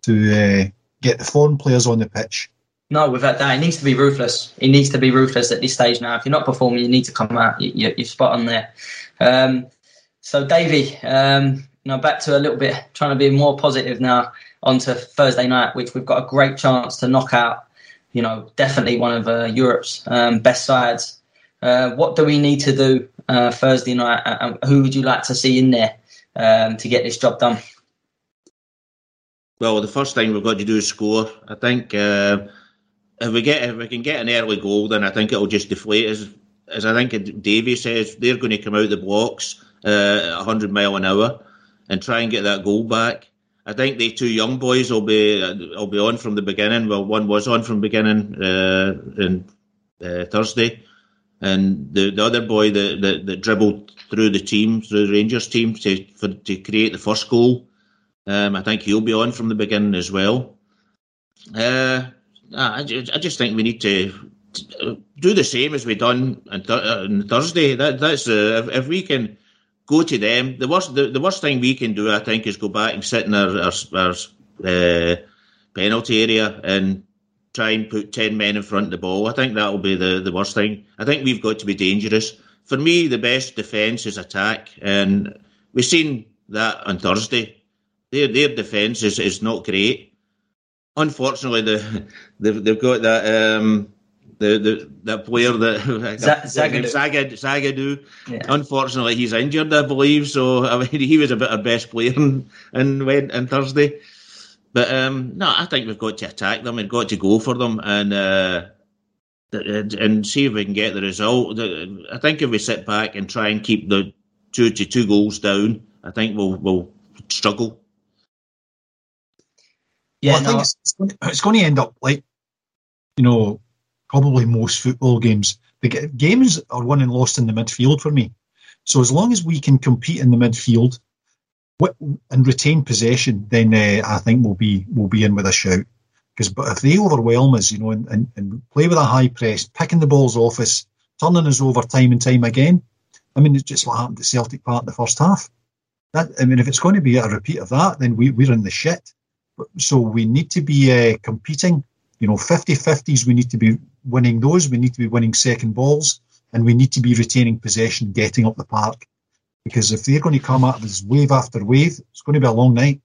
to uh, get the foreign players on the pitch. No, without that, he needs to be ruthless. He needs to be ruthless at this stage now. If you're not performing, you need to come out. You, are spot on there. Um, so, Davey, um, you know, back to a little bit, trying to be more positive now onto Thursday night, which we've got a great chance to knock out. You know, definitely one of uh, Europe's um, best sides. Uh, what do we need to do uh, Thursday night? And who would you like to see in there um, to get this job done? Well, the first thing we've got to do is score. I think uh, if we get if we can get an early goal, then I think it'll just deflate us. As I think Davey says, they're going to come out the blocks uh, 100 mile an hour and try and get that goal back. I think the two young boys will be will be on from the beginning. Well, one was on from the beginning uh, in uh, Thursday, and the, the other boy that, that, that dribbled through the team, through the Rangers team, to for, to create the first goal. Um, I think he'll be on from the beginning as well. Uh, I, I just think we need to do the same as we done on, th- on Thursday. That, that's uh, if, if, we can go to them. The worst the, the worst thing we can do, I think, is go back and sit in our our, our uh, penalty area and try and put 10 men in front of the ball. I think that will be the, the worst thing. I think we've got to be dangerous. For me, the best defence is attack, and we've seen that on Thursday. Their their defence is, is not great. Unfortunately, the they've, they've got that um, the, the that player that Zagadou. Zagadou. Zagadou. Yeah. Unfortunately, he's injured, I believe. So I mean, he was a bit our best player in, in, in Thursday. But um, no, I think we've got to attack them. We've got to go for them and uh, and see if we can get the result. I think if we sit back and try and keep the two to two goals down, I think we'll we'll struggle. Yeah, well, I no. think it's, it's, going to, it's going to end up like you know probably most football games. The games are won and lost in the midfield for me. So as long as we can compete in the midfield and retain possession, then uh, I think we'll be we'll be in with a shout. Because but if they overwhelm us, you know, and, and, and, play with a high press, picking the balls off us, turning us over time and time again, I mean, it's just what happened to Celtic Park in the first half. That I mean, if it's going to be a repeat of that, then we, we're in the shit. So we need to be uh, competing. You know, 50-50s, we need to be winning those. We need to be winning second balls, and we need to be retaining possession, getting up the park because if they're going to come at us wave after wave, it's going to be a long night.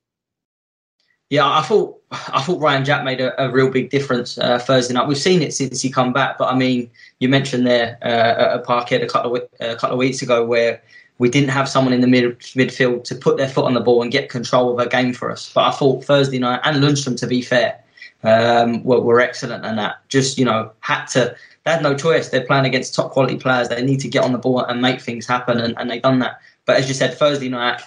Yeah, I thought I thought Ryan Jack made a, a real big difference uh, Thursday night. We've seen it since he come back, but I mean, you mentioned there uh, at Parkhead a couple of a couple of weeks ago where we didn't have someone in the mid, midfield to put their foot on the ball and get control of a game for us. But I thought Thursday night and Lundstram, to be fair, um, were, were excellent in that. Just you know, had to they had no choice. They're playing against top quality players. They need to get on the ball and make things happen, and, and they've done that. But as you said, Thursday night,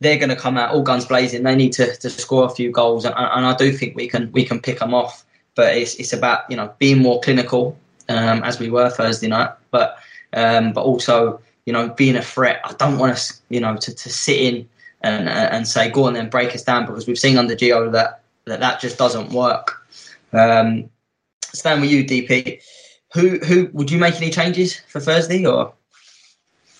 they're going to come out all guns blazing. They need to, to score a few goals, and, and I do think we can we can pick them off. But it's it's about you know being more clinical um, as we were Thursday night, but um, but also you know being a threat. I don't want us you know to, to sit in and and say go on then break us down because we've seen under Gio that that, that just doesn't work. Um, staying with you, DP. Who who would you make any changes for Thursday or?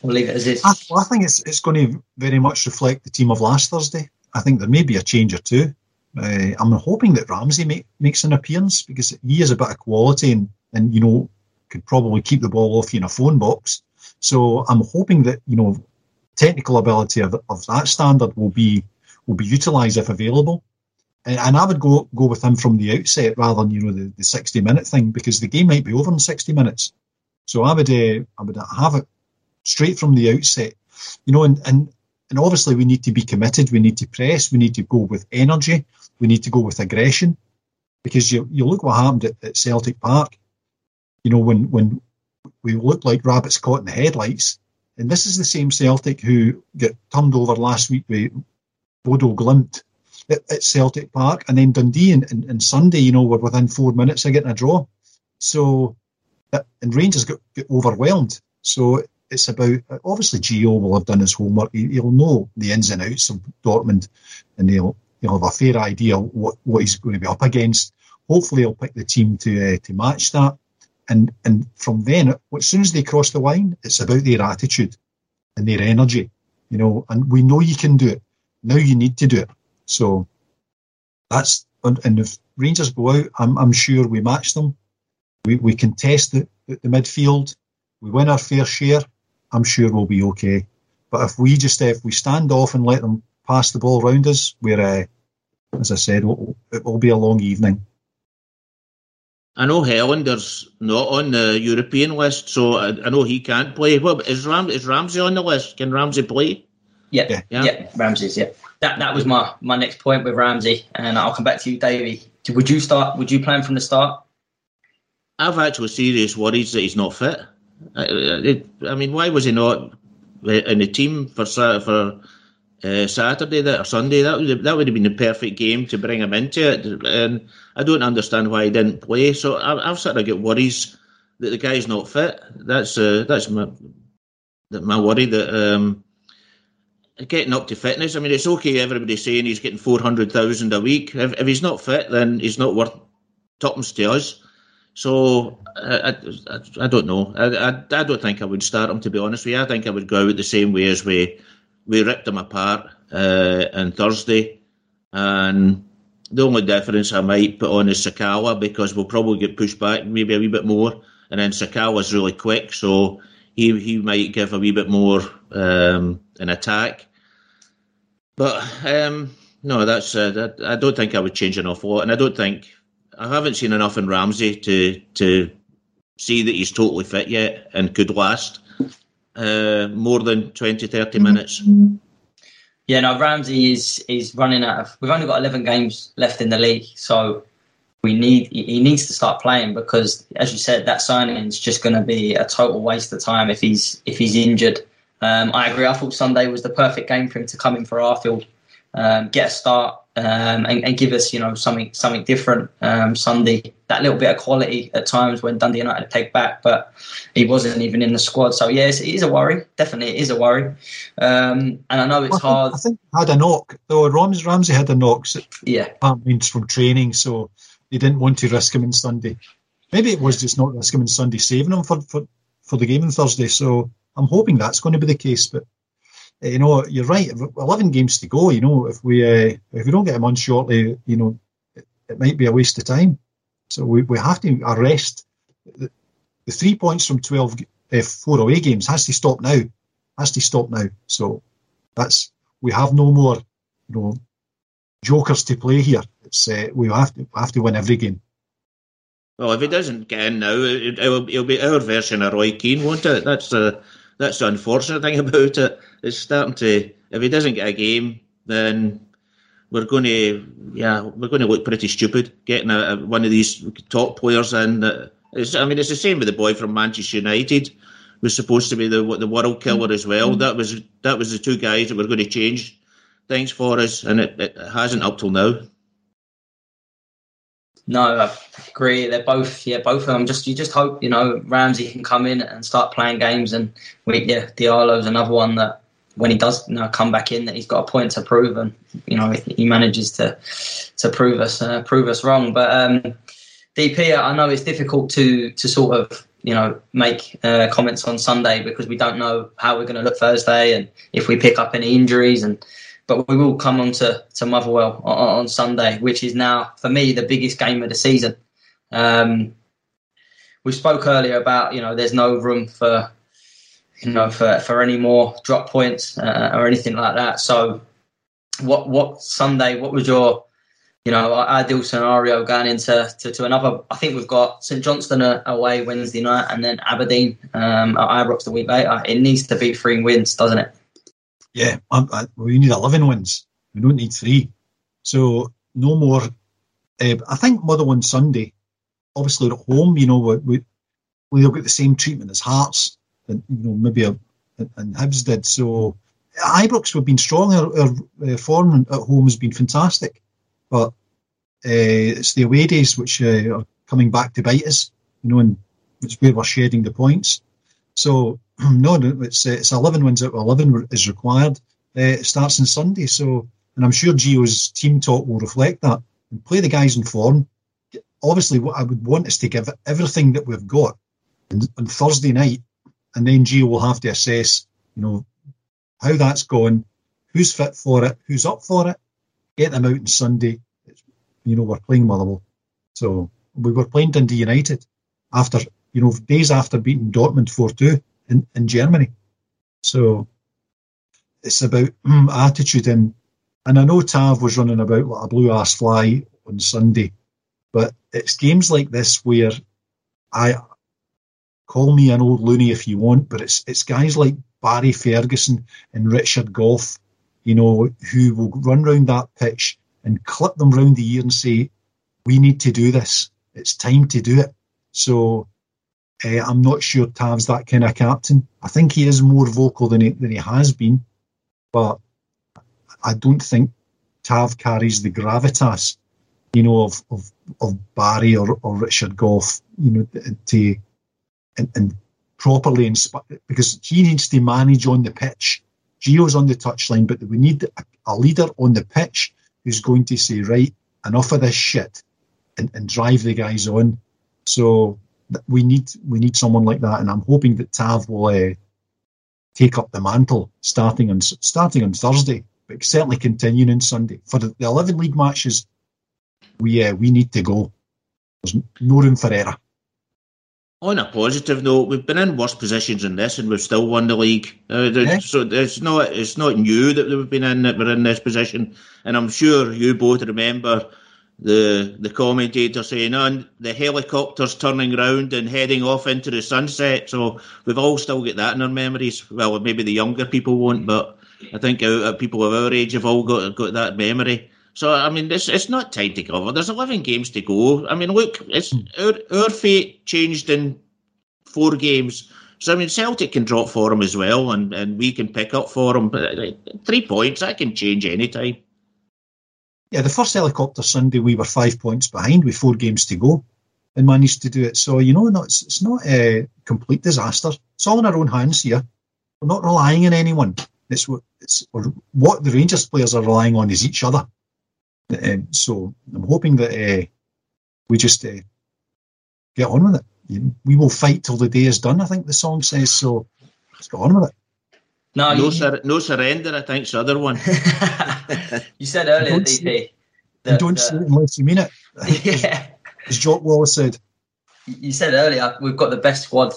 We'll leave it as is. I, well, I think it's it's going to very much reflect the team of last Thursday. I think there may be a change or two. Uh, I'm hoping that Ramsey make, makes an appearance because he has a bit of quality and, and you know could probably keep the ball off you in a phone box. So I'm hoping that you know technical ability of, of that standard will be will be utilised if available. And, and, I would go go with him from the outset rather than you know the, the 60 minute thing because the game might be over in 60 minutes. So I would uh, I would have it straight from the outset. You know, and, and and obviously we need to be committed. We need to press. We need to go with energy. We need to go with aggression. Because you you look what happened at, at Celtic Park. You know, when when we looked like rabbits caught in the headlights. And this is the same Celtic who got turned over last week with Bodo Glimt at, at Celtic Park. And then Dundee and, and, and Sunday, you know, were within four minutes of getting a draw. So and Rangers got, got overwhelmed. So it's about obviously Gio will have done his homework. He, will know the ins and outs of Dortmund, and he'll he'll have a fair idea what, what he's going to be up against. Hopefully, he'll pick the team to uh, to match that. And and from then, as soon as they cross the line, it's about their attitude and their energy, you know. And we know you can do it. Now you need to do it. So that's and if Rangers go out, I'm I'm sure we match them. We we contest the, the midfield. We win our fair share. I'm sure we'll be okay. But if we just if we stand off and let them pass the ball around us, we're uh, as I said, it will be a long evening. I know Helander's not on the European list, so I, I know he can't play. Well, is Ram is Ramsey on the list? Can Ramsey play? Yeah, yeah, yeah. yeah Ramsey's. Yeah, that that was my my next point with Ramsey, and I'll come back to you, Davey. Would you start? Would you plan from the start? I've actually serious worries that he's not fit. I, it, I mean, why was he not uh, in the team for for uh, Saturday that or Sunday? That would that would have been the perfect game to bring him into it, and I don't understand why he didn't play. So I, have sort of got worries that the guy's not fit. That's uh, that's my my worry that um, getting up to fitness. I mean, it's okay. Everybody's saying he's getting four hundred thousand a week. If, if he's not fit, then he's not worth tuppence to us. So I, I, I don't know. I, I, I don't think I would start him to be honest with you. I think I would go out the same way as we we ripped them apart uh, on Thursday, and the only difference I might put on is Sakala because we'll probably get pushed back maybe a wee bit more, and then Sakala's really quick, so he he might give a wee bit more um, an attack. But um, no, that's uh, that, I don't think I would change an awful lot, and I don't think I haven't seen enough in Ramsey to to see that he's totally fit yet and could last uh, more than 20, 30 minutes. Mm-hmm. Yeah, no, Ramsey is is running out of. We've only got eleven games left in the league, so we need he needs to start playing because, as you said, that signing is just going to be a total waste of time if he's if he's injured. Um, I agree. I thought Sunday was the perfect game for him to come in for Arfield, um, get a start, um, and, and, give us, you know, something something different. Um, Sunday, that little bit of quality at times when Dundee United take back, but he wasn't even in the squad. So yes, it is a worry. Definitely, it is a worry. Um, and I know it's well, I think, hard. I think had a knock though. Ramsey, Ramsey had a knock. So yeah, means from training, so they didn't want to risk him on Sunday. Maybe it was just not risk him on Sunday, saving him for, for, for the game on Thursday. So I'm hoping that's going to be the case, but you know, you're right. Eleven games to go. You know, if we uh, if we don't get him on shortly, you know, it, it, might be a waste of time. So we, we have to arrest the, the three points from 12 uh, four away games has to stop now. Has to stop now. So that's we have no more, you know, jokers to play here. It's uh, we have to we have to win every game. Well, if he doesn't get in now, it, will it'll be our version of Roy Keane, won't it? That's the that's the unfortunate thing about it. It's starting to. If he doesn't get a game, then we're going to yeah we're going to look pretty stupid getting a, a, one of these top players in. It's, I mean, it's the same with the boy from Manchester United. Was supposed to be the the world killer as well. Mm-hmm. That was that was the two guys that were going to change things for us, and it, it hasn't up till now. No, I agree. They're both, yeah, both of them. Just you just hope you know Ramsey can come in and start playing games, and we, yeah, Diallo's another one that when he does you know, come back in, that he's got a point to prove, and you know he manages to to prove us uh, prove us wrong. But um, DP, I know it's difficult to to sort of you know make uh, comments on Sunday because we don't know how we're going to look Thursday, and if we pick up any injuries and but we will come on to, to Motherwell on, on, Sunday, which is now, for me, the biggest game of the season. Um, we spoke earlier about, you know, there's no room for, you know, for, for any more drop points uh, or anything like that. So, what what Sunday? What was your, you know, ideal scenario going into to, to another? I think we've got St Johnstone away Wednesday night, and then Aberdeen um, at Ibrox the week later. It needs to be three wins, doesn't it? Yeah, I, we need 11 wins. We don't need three. So no more. Uh, I think Motherwell Sunday, obviously at home, you know, we, we'll get the same treatment as Hearts, and you know maybe a, and Hibs did. So Ibrox have been strong. Our, our uh, form at home has been fantastic, but uh, it's the away days which uh, are coming back to bite us. You know, and it's where we're shedding the points. So no, it's it's eleven wins out of eleven is required. Uh, it starts on Sunday, so and I'm sure Gio's team talk will reflect that and play the guys in form. Obviously, what I would want is to give everything that we've got on Thursday night, and then Gio will have to assess, you know, how that's going, who's fit for it, who's up for it, get them out on Sunday. It's, you know, we're playing Motherwell. So we were playing Dundee United after, you know, days after beating Dortmund 4 2 in, in Germany. So it's about mm, attitude and and I know Tav was running about like a blue ass fly on Sunday, but it's games like this where I call me an old loony if you want, but it's it's guys like Barry Ferguson and Richard Gough, you know, who will run round that pitch and clip them round the ear and say, "We need to do this. It's time to do it." So uh, I'm not sure Tav's that kind of captain. I think he is more vocal than he, than he has been, but I don't think Tav carries the gravitas, you know, of of, of Barry or, or Richard Gough, you know, to and, and properly inspire because he needs to manage on the pitch. Gio's on the touchline, but we need a, a, leader on the pitch who's going to say, right, enough of this shit, and, and drive the guys on. So we need we need someone like that, and I'm hoping that Tav will uh, take up the mantle starting on starting on Thursday, but certainly continuing on Sunday for the, the 11 league matches. We uh, we need to go. There's no room for error. On a positive note, we've been in worse positions than this, and we've still won the league. Uh, yeah. So it's not it's not new that we've been in that we're in this position, and I'm sure you both remember the the commentator saying, "On oh, the helicopter's turning round and heading off into the sunset." So we've all still got that in our memories. Well, maybe the younger people won't, but I think people of our age have all got got that memory. So I mean, it's it's not time to cover. There's 11 games to go. I mean, look, it's our our fate changed in four games. So I mean, Celtic can drop for them as well, and, and we can pick up for them. Three points that can change any time. Yeah, the first helicopter Sunday we were five points behind with four games to go, and managed to do it. So you know, no, it's it's not a complete disaster. It's all in our own hands here. We're not relying on anyone. It's what it's what the Rangers players are relying on is each other. And so I'm hoping that uh, we just uh, get on with it. You know, we will fight till the day is done. I think the song says so. Let's get on with it. No, no, you, sur- no surrender. I think's the other one. you said earlier, don't DP. That, don't say it unless you mean it. yeah, as Jock Wallace said. You said earlier we've got the best squad,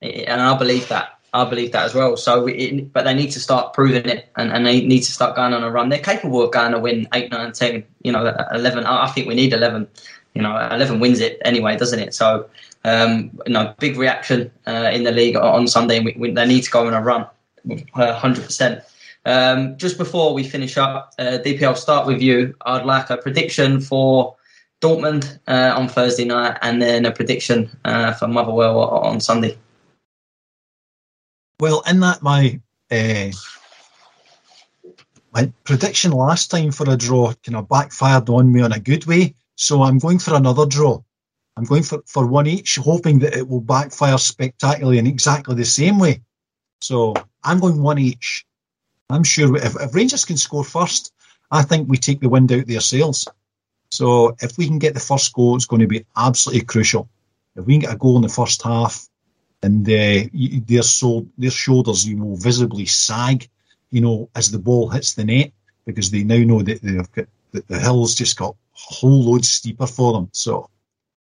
and I believe that. I believe that as well. So, it, but they need to start proving it, and, and, they need to start going on a run. They're capable of going to win eight, nine, ten. You know, eleven. I think we need eleven. You know, eleven wins it anyway, doesn't it? So, um, you know, big reaction uh, in the league on Sunday, we, we, they need to go on a run, uh, hundred uh, percent. Um, just before we finish up, uh, DP, I'll start with you. I'd like a prediction for Dortmund uh, on Thursday night, and then a prediction uh, for Motherwell on Sunday. Well, in that my uh, my prediction last time for a draw kind of backfired on me in a good way, so I'm going for another draw. I'm going for, for one each, hoping that it will backfire spectacularly in exactly the same way. So I'm going one each. I'm sure if, if Rangers can score first, I think we take the wind out of their sails. So if we can get the first goal, it's going to be absolutely crucial. If we can get a goal in the first half, and uh, their so their shoulders you will visibly sag, you know, as the ball hits the net because they now know that they've got that the hill's just got a whole load steeper for them. So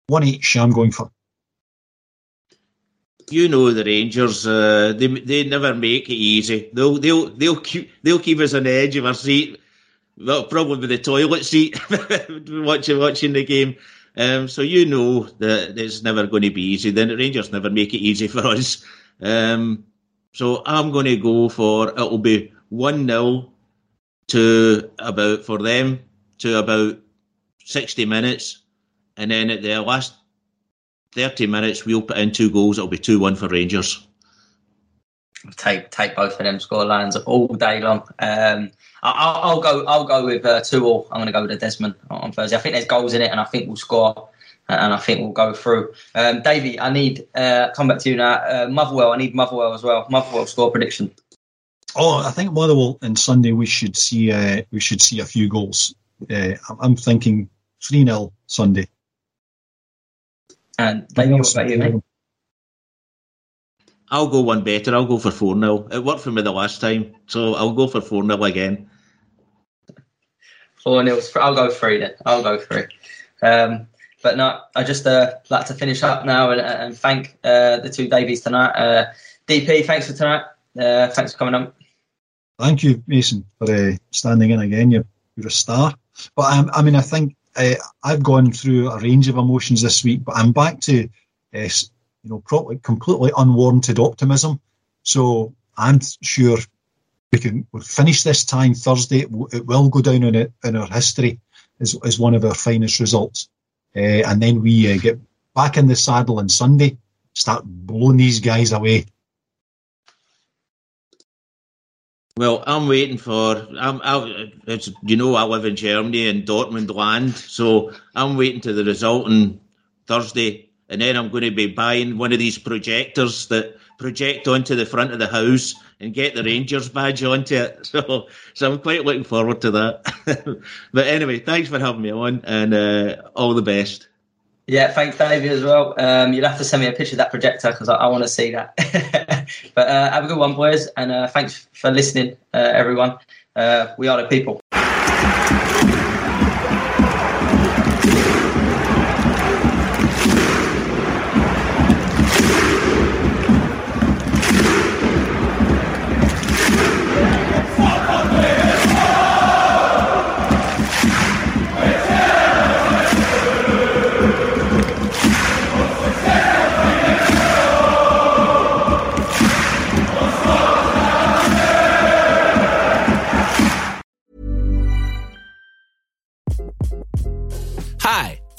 one each, I'm going for. You know the Rangers, uh, they they never make it easy. They'll they'll they'll keep they'll keep us on the edge of our seat. Well, probably the toilet seat watching watching the game. Um, so you know that it's never going to be easy. The Rangers never make it easy for us. Um, so I'm going to go for it'll be one 0 to about for them to about sixty minutes, and then at the last thirty minutes we'll put in two goals. It'll be two one for Rangers. Take take both of them score lines all day long. Um, I'll, I'll, go. I'll go with uh, two all. I'm going to go with the Desmond on Thursday. I think there's goals in it, and I think we'll score and I think we'll go through. Um, Davey, I need uh, come back to you now. Uh, Motherwell, I need Motherwell as well. Motherwell score prediction. Oh, I think Motherwell on Sunday we should see uh, we should see a few goals. Uh, I'm thinking three 0 Sunday. And Davey, what about you, mate? I'll go one better. I'll go for 4 0. It worked for me the last time, so I'll go for 4 0 again. 4 0. I'll go 3 then. I'll go 3. Um, but no, I just uh, like to finish up now and, and thank uh, the two Davies tonight. Uh, DP, thanks for tonight. Uh, thanks for coming on. Thank you, Mason, for uh, standing in again. You're, you're a star. But um, I mean, I think uh, I've gone through a range of emotions this week, but I'm back to, you know, probably completely unwarranted optimism. So I'm sure we can we'll finish this time Thursday. It will go down in, it, in our history as, as one of our finest results. Uh, and then we uh, get back in the saddle on Sunday, start blowing these guys away. Well, I'm waiting for. I'm. I, it's, you know, I live in Germany in Dortmund land, so I'm waiting to the result on Thursday, and then I'm going to be buying one of these projectors that project onto the front of the house and get the Rangers badge onto it. So, so I'm quite looking forward to that. but anyway, thanks for having me on, and uh, all the best. Yeah, thanks, Davey, as well. Um, you'll have to send me a picture of that projector because I, I want to see that. but uh, have a good one, boys, and uh, thanks for listening, uh, everyone. Uh, we are the people.